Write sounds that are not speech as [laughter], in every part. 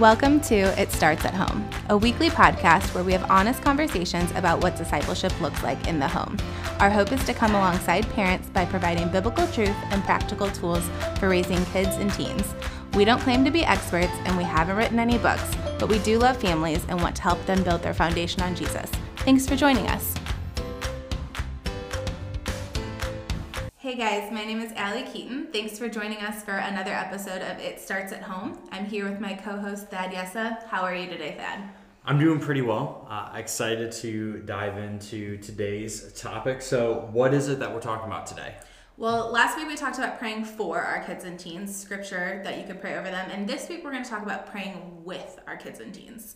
Welcome to It Starts at Home, a weekly podcast where we have honest conversations about what discipleship looks like in the home. Our hope is to come alongside parents by providing biblical truth and practical tools for raising kids and teens. We don't claim to be experts and we haven't written any books, but we do love families and want to help them build their foundation on Jesus. Thanks for joining us. Hey guys, my name is Allie Keaton. Thanks for joining us for another episode of It Starts at Home. I'm here with my co host Thad Yessa. How are you today, Thad? I'm doing pretty well. Uh, excited to dive into today's topic. So, what is it that we're talking about today? Well, last week we talked about praying for our kids and teens, scripture that you could pray over them. And this week we're going to talk about praying with our kids and teens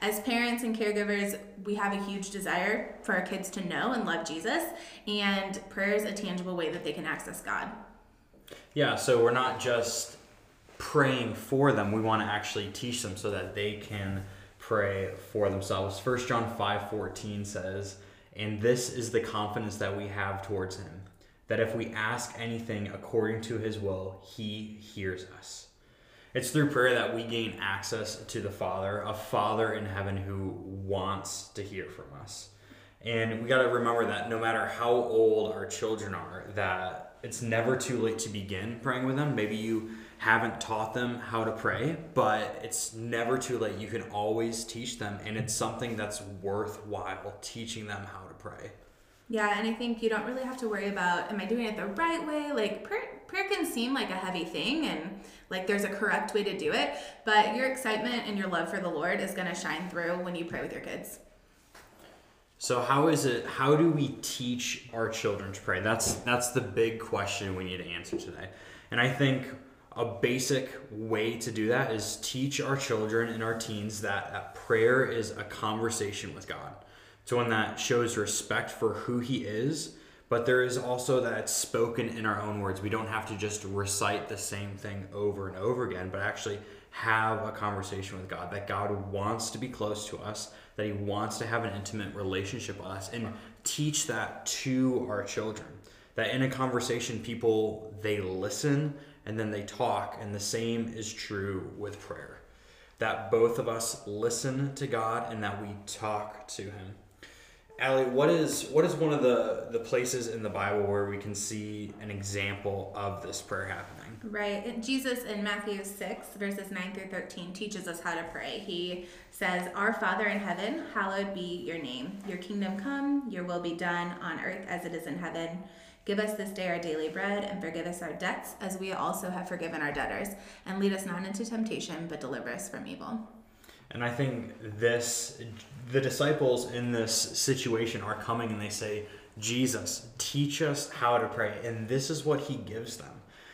as parents and caregivers, we have a huge desire for our kids to know and love Jesus, and prayer is a tangible way that they can access God. Yeah, so we're not just praying for them, we want to actually teach them so that they can pray for themselves. 1 John 5:14 says, "And this is the confidence that we have towards him, that if we ask anything according to his will, he hears us." It's through prayer that we gain access to the Father, a Father in heaven who wants to hear from us. And we got to remember that no matter how old our children are, that it's never too late to begin praying with them. Maybe you haven't taught them how to pray, but it's never too late. You can always teach them, and it's something that's worthwhile teaching them how to pray. Yeah, and I think you don't really have to worry about am I doing it the right way? Like prayer, prayer can seem like a heavy thing and like there's a correct way to do it, but your excitement and your love for the Lord is going to shine through when you pray with your kids. So how is it how do we teach our children to pray? That's that's the big question we need to answer today. And I think a basic way to do that is teach our children and our teens that, that prayer is a conversation with God. It's one that shows respect for who He is, but there is also that spoken in our own words. We don't have to just recite the same thing over and over again, but actually have a conversation with God. That God wants to be close to us, that He wants to have an intimate relationship with us, and teach that to our children. That in a conversation, people they listen and then they talk, and the same is true with prayer. That both of us listen to God and that we talk to Him. Allie, what is what is one of the the places in the Bible where we can see an example of this prayer happening? Right. Jesus in Matthew 6 verses 9 through 13 teaches us how to pray. He says, "Our Father in heaven, hallowed be your name. Your kingdom come, your will be done on earth as it is in heaven." Give us this day our daily bread, and forgive us our debts, as we also have forgiven our debtors. And lead us not into temptation, but deliver us from evil. And I think this, the disciples in this situation are coming and they say, Jesus, teach us how to pray. And this is what he gives them.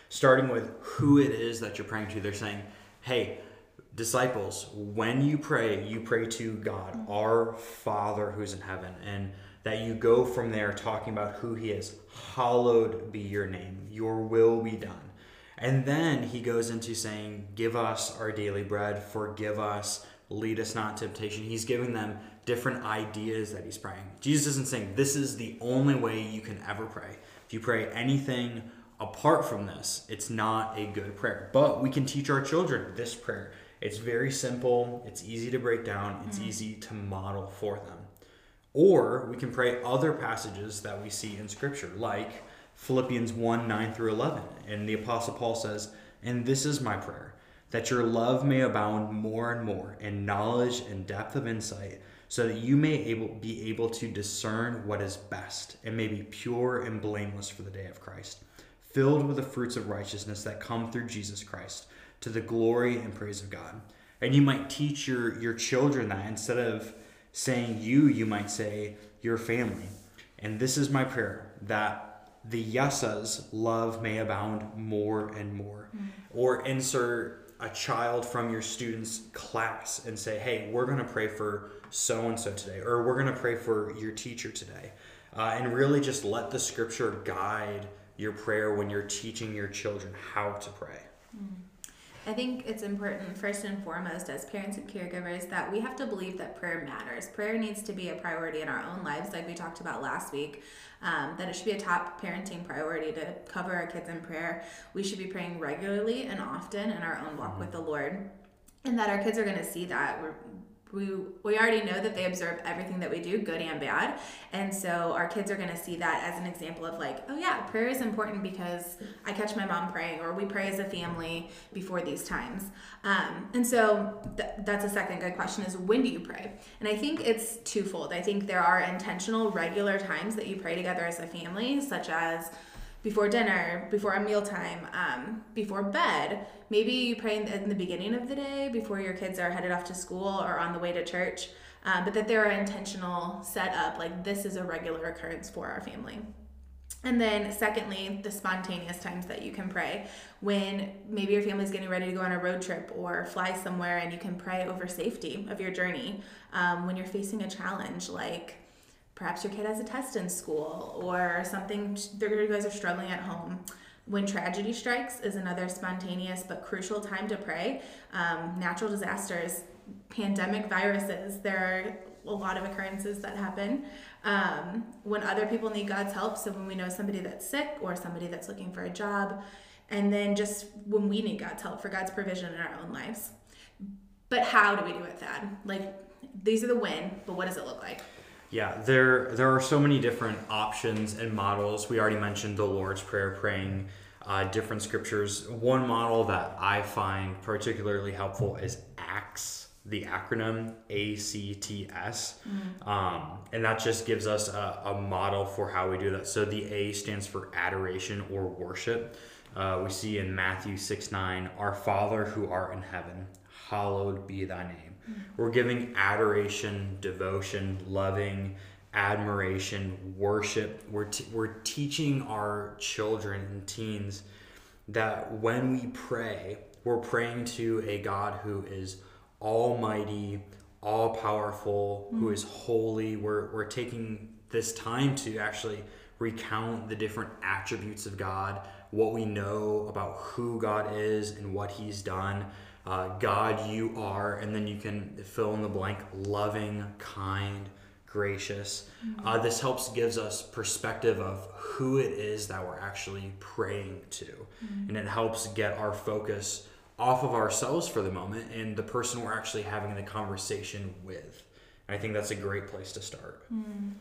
Starting with who it is that you're praying to, they're saying, hey, disciples, when you pray, you pray to God, our Father who's in heaven. And that you go from there talking about who he is. Hallowed be your name, your will be done. And then he goes into saying, Give us our daily bread, forgive us lead us not to temptation. He's giving them different ideas that he's praying. Jesus isn't saying this is the only way you can ever pray. If you pray anything apart from this, it's not a good prayer. But we can teach our children this prayer. It's very simple, it's easy to break down, it's mm-hmm. easy to model for them. Or we can pray other passages that we see in Scripture, like Philippians 1 9 through 11. And the Apostle Paul says, And this is my prayer that your love may abound more and more in knowledge and depth of insight, so that you may able, be able to discern what is best and may be pure and blameless for the day of Christ, filled with the fruits of righteousness that come through Jesus Christ, to the glory and praise of God. And you might teach your, your children that instead of saying you, you might say your family. And this is my prayer that the Yessas love may abound more and more. Mm-hmm. Or insert a child from your student's class and say, hey, we're going to pray for so and so today, or we're going to pray for your teacher today. Uh, and really just let the scripture guide your prayer when you're teaching your children how to pray. Mm. I think it's important, first and foremost, as parents and caregivers, that we have to believe that prayer matters. Prayer needs to be a priority in our own lives, like we talked about last week. Um, that it should be a top parenting priority to cover our kids in prayer. We should be praying regularly and often in our own walk mm-hmm. with the Lord. and that our kids are going to see that. We, we already know that they observe everything that we do, good and bad. And so our kids are going to see that as an example of like, oh yeah, prayer is important because I catch my mom praying, or we pray as a family before these times. Um, and so th- that's a second good question is when do you pray? And I think it's twofold. I think there are intentional, regular times that you pray together as a family, such as before dinner, before a mealtime, um, before bed. Maybe you pray in the, in the, beginning of the day before your kids are headed off to school or on the way to church. Um, but that there are intentional set up, like this is a regular occurrence for our family. And then, secondly, the spontaneous times that you can pray when maybe your family's getting ready to go on a road trip or fly somewhere, and you can pray over safety of your journey. Um, when you're facing a challenge like perhaps your kid has a test in school or something you guys are struggling at home. When tragedy strikes is another spontaneous but crucial time to pray. Um, natural disasters pandemic viruses there are a lot of occurrences that happen. Um, when other people need god's help so when we know somebody that's sick or somebody that's looking for a job and then just when we need god's help for god's provision in our own lives. But how do we do it thad? Like these are the when but what does it look like yeah, there there are so many different options and models. We already mentioned the Lord's Prayer, praying uh, different scriptures. One model that I find particularly helpful is ACTS, the acronym ACTS, mm-hmm. um, and that just gives us a, a, model for how we do that. So the A stands for adoration or worship. Uh, we see in Matthew 6 9, Our Father who art in heaven, hallowed be thy name. We're giving adoration, devotion, loving, admiration, worship. We're, t- we're teaching our children and teens that when we pray, we're praying to a God who is almighty, all powerful, mm-hmm. who is holy. We're, we're taking this time to actually recount the different attributes of God, what we know about who God is and what He's done uh, God, you are, and then you can fill in the blank loving, kind, gracious. Mm-hmm. Uh, this helps gives us perspective of who it is that we're actually praying to, mm-hmm. and it helps get our focus off of ourselves for the moment and the person we're actually having the conversation with. And I think that's a great place to start. Mm.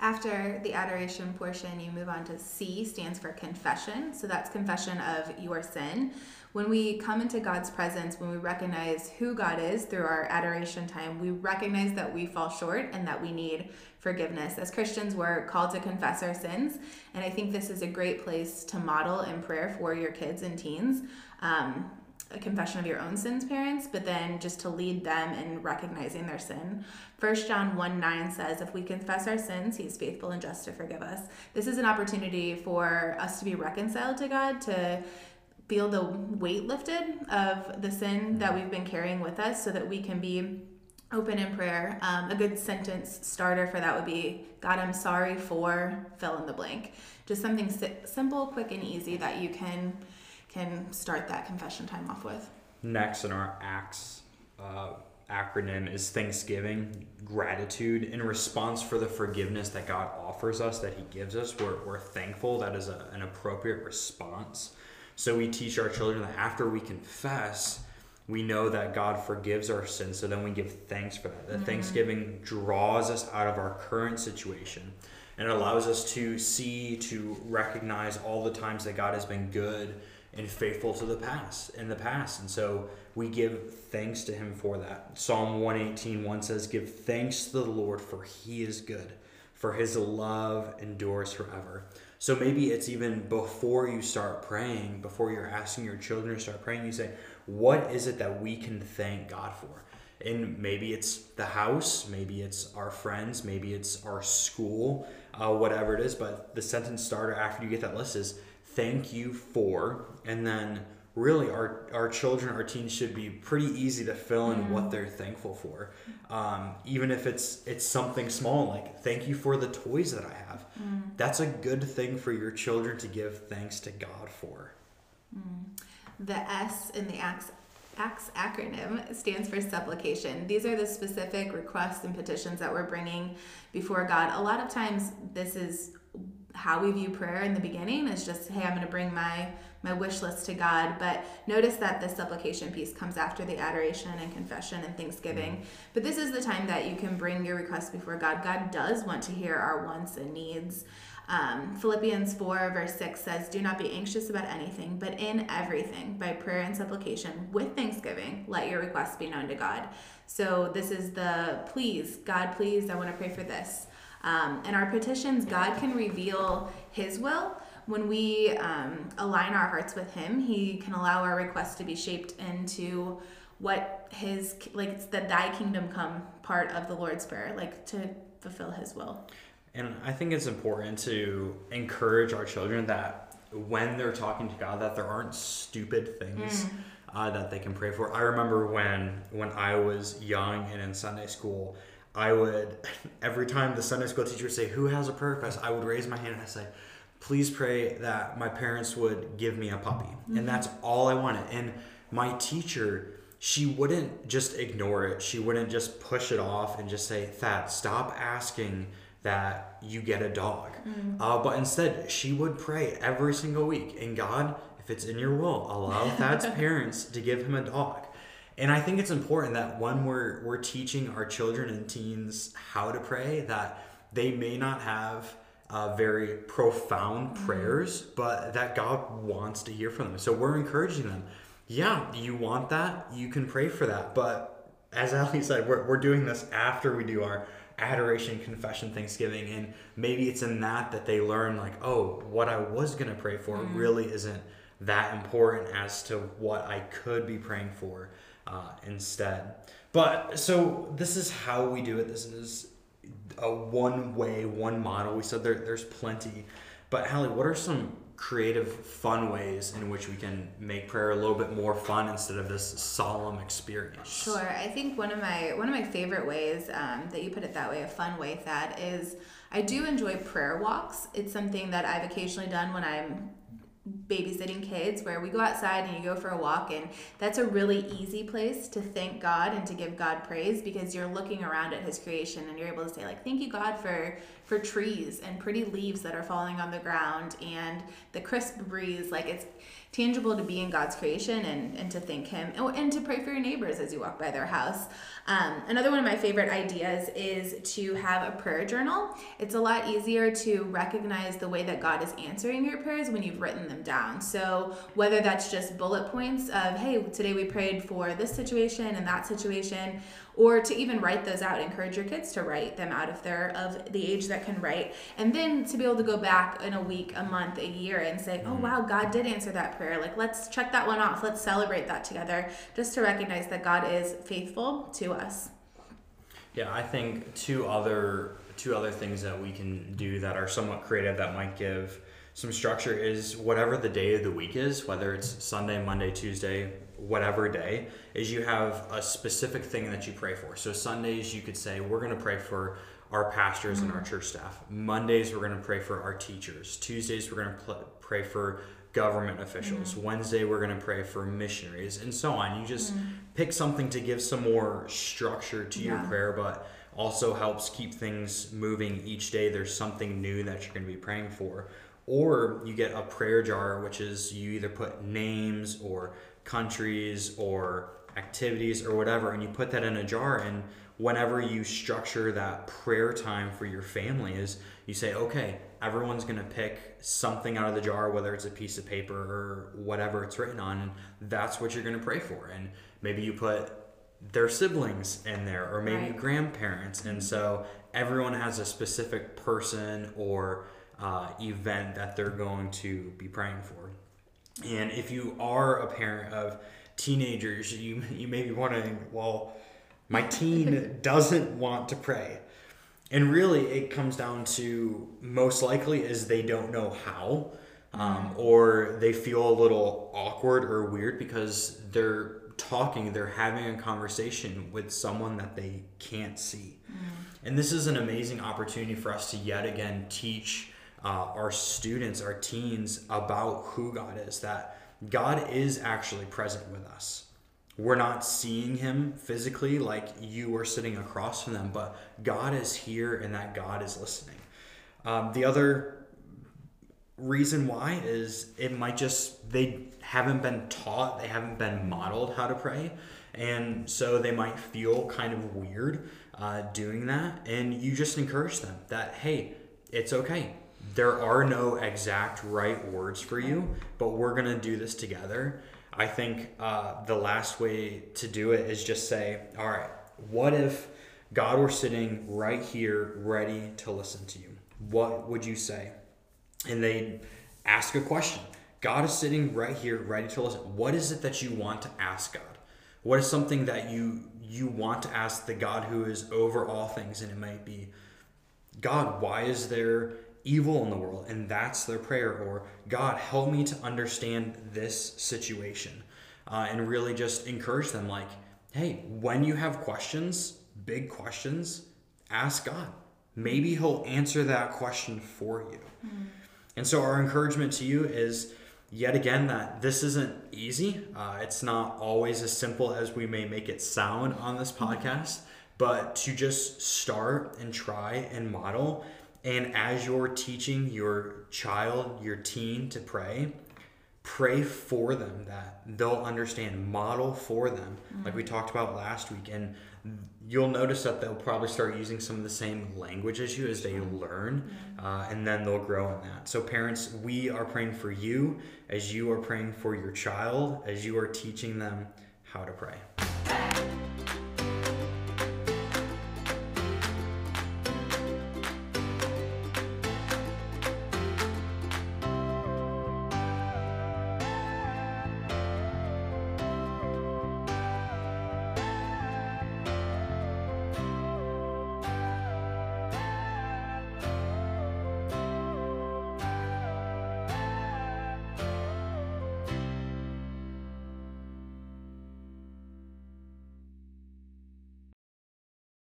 After the adoration portion, you move on to C, stands for confession. So that's confession of your sin. When we come into God's presence, when we recognize who God is through our adoration time, we recognize that we fall short and that we need forgiveness. As Christians, we're called to confess our sins. And I think this is a great place to model in prayer for your kids and teens. Um, a confession of your own sins, parents, but then just to lead them in recognizing their sin. First John 1 9 says, If we confess our sins, he is faithful and just to forgive us. This is an opportunity for us to be reconciled to God, to feel the weight lifted of the sin that we've been carrying with us so that we can be open in prayer. Um, a good sentence starter for that would be God, I'm sorry for fill in the blank. Just something si- simple, quick, and easy that you can can start that confession time off with. Next in our ACTS uh, acronym is Thanksgiving, gratitude in response for the forgiveness that God offers us, that He gives us. We're, we're thankful. That is a, an appropriate response. So we teach our children that after we confess, we know that God forgives our sins. So then we give thanks for that. That mm-hmm. Thanksgiving draws us out of our current situation and allows us to see, to recognize all the times that God has been good and faithful to the past in the past and so we give thanks to him for that psalm 118 1 says give thanks to the lord for he is good for his love endures forever so maybe it's even before you start praying before you're asking your children to start praying you say what is it that we can thank god for? And maybe it's the house maybe it's our friends maybe it's our school uh, whatever it is but the sentence starter after you get that list is thank you for, and then really our, our children, our teens should be pretty easy to fill in mm. what they're thankful for. Um, even if it's it's something small like thank you for the toys that I have. Mm. That's a good thing for your children to give thanks to God for. Mm. The S in the ACTS, ACTS acronym stands for supplication. These are the specific requests and petitions that we're bringing before God. A lot of times this is how we view prayer in the beginning is just, hey, I'm going to bring my my wish list to God. But notice that the supplication piece comes after the adoration and confession and thanksgiving. Mm-hmm. But this is the time that you can bring your requests before God. God does want to hear our wants and needs. Um, Philippians 4, verse 6 says, Do not be anxious about anything, but in everything, by prayer and supplication, with thanksgiving, let your requests be known to God. So, this is the please, God, please, I want to pray for this. Um, in our petitions, God can reveal His will. When we um, align our hearts with Him, He can allow our requests to be shaped into what His, like, it's the Thy kingdom come part of the Lord's Prayer, like to fulfill His will. And I think it's important to encourage our children that when they're talking to God, that there aren't stupid things mm. uh, that they can pray for. I remember when when I was young and in Sunday school, I would [laughs] every time the Sunday school teacher would say, "Who has a prayer request?" I would raise my hand and I say, "Please pray that my parents would give me a puppy," mm-hmm. and that's all I wanted. And my teacher she wouldn't just ignore it. She wouldn't just push it off and just say, Thad, stop asking that you get a dog. Mm. Uh, but instead, she would pray every single week, and God, if it's in your will, allow Thad's [laughs] parents to give him a dog. And I think it's important that when we're we're teaching our children and teens how to pray, that they may not have uh, very profound mm. prayers, but that God wants to hear from them. So we're encouraging them. Yeah, you want that, you can pray for that. But as Allie said, we're, we're doing this after we do our adoration, confession, thanksgiving, and maybe it's in that that they learn like, oh, what I was gonna pray for mm-hmm. really isn't that important as to what I could be praying for uh, instead. But so this is how we do it. This is a one way, one model. We said there, there's plenty. But Allie, what are some creative, fun ways in which we can make prayer a little bit more fun instead of this solemn experience. Sure, I think one of my one of my favorite ways um, that you put it that way, a fun way, Thad, is I do enjoy prayer walks. It's something that I've occasionally done when I'm babysitting kids where we go outside and you go for a walk and that's a really easy place to thank God and to give God praise because you're looking around at his creation and you're able to say like thank you God for for trees and pretty leaves that are falling on the ground and the crisp breeze like it's tangible to be in God's creation and, and to thank Him and to pray for your neighbors as you walk by their house. Um, another one of my favorite ideas is to have a prayer journal. It's a lot easier to recognize the way that God is answering your prayers when you've written them down. So, whether that's just bullet points of, hey, today we prayed for this situation and that situation, or to even write those out encourage your kids to write them out if they're of the age that can write. And then to be able to go back in a week a month a year and say oh mm-hmm. wow god did answer that prayer. Like let's check that one off. Let's celebrate that together just to recognize that god is faithful to us. Yeah i think two other two other things that we can do that are somewhat creative that might give some structure is whatever the day of the week is whether it's sunday monday tuesday whatever day is you have a specific thing that you pray for. So Sundays you could say we're going to pray for our pastors mm-hmm. and our mm-hmm. church staff. Mondays we're going to pray for our teachers. Tuesdays we're going to pl- pray for government officials. Mm-hmm. Wednesday we're going to pray for missionaries and so on. You just mm-hmm. pick something to give some more structure to yeah. your prayer but also helps keep things moving each day. There's something new that you're going to be praying for. Or you get a prayer jar, which is you either put names or countries or activities or whatever, and you put that in a jar. And whenever you structure that prayer time for your family, is you say, okay, everyone's to pick something out of the jar, whether it's a piece of paper or whatever it's written on, and that's what you're to pray for. And maybe you put their siblings in there, or maybe right. grandparents. And so everyone has a specific person or uh, event that they're going to be praying for. And if you are a parent of teenagers, you you may be wondering, well, my teen [laughs] doesn't want to pray. And really, it comes down to most likely is they don't know how, um, or they feel a little awkward or weird because they're talking, they're having a conversation with someone that they can't see. Mm. And this is an amazing opportunity for us to yet again teach uh, our students, our teens, about who God is, that God is actually present with us. We're not seeing him physically like you are sitting across from them, but God is here and that God is listening. Um, the other reason why is it might just they haven't been taught, they haven't been modeled how to pray, and so they might feel kind of weird uh, doing that. And you just encourage them that hey, it's okay. There are no exact right words for you, but we're gonna do this together. I think uh, the last way to do it is just say, all right, what if God were sitting right here, ready to listen to you? What would you say? and they ask a question. God is sitting right here, ready to listen. What is it that you want to ask God? What is something that you you want to ask the God who is over all things? And it might be, God, why is there evil in the world? And that's their prayer. Or God, help me to understand this situation, uh, and really just encourage them. Like, hey, when you have questions, big questions, ask God. Maybe He'll answer that question for you. Mm-hmm. And so, our encouragement to you is yet again that this isn't easy. Uh, it's not always as simple as we may make it sound on this podcast, but to just start and try and model. And as you're teaching your child, your teen to pray, pray for them that they'll understand, model for them, mm-hmm. like we talked about last week. And you'll notice that they'll probably start using some of the same language as you as they learn, uh, and then they'll grow in that. So, parents, we are praying for you as you are praying for your child, as you are teaching them how to pray.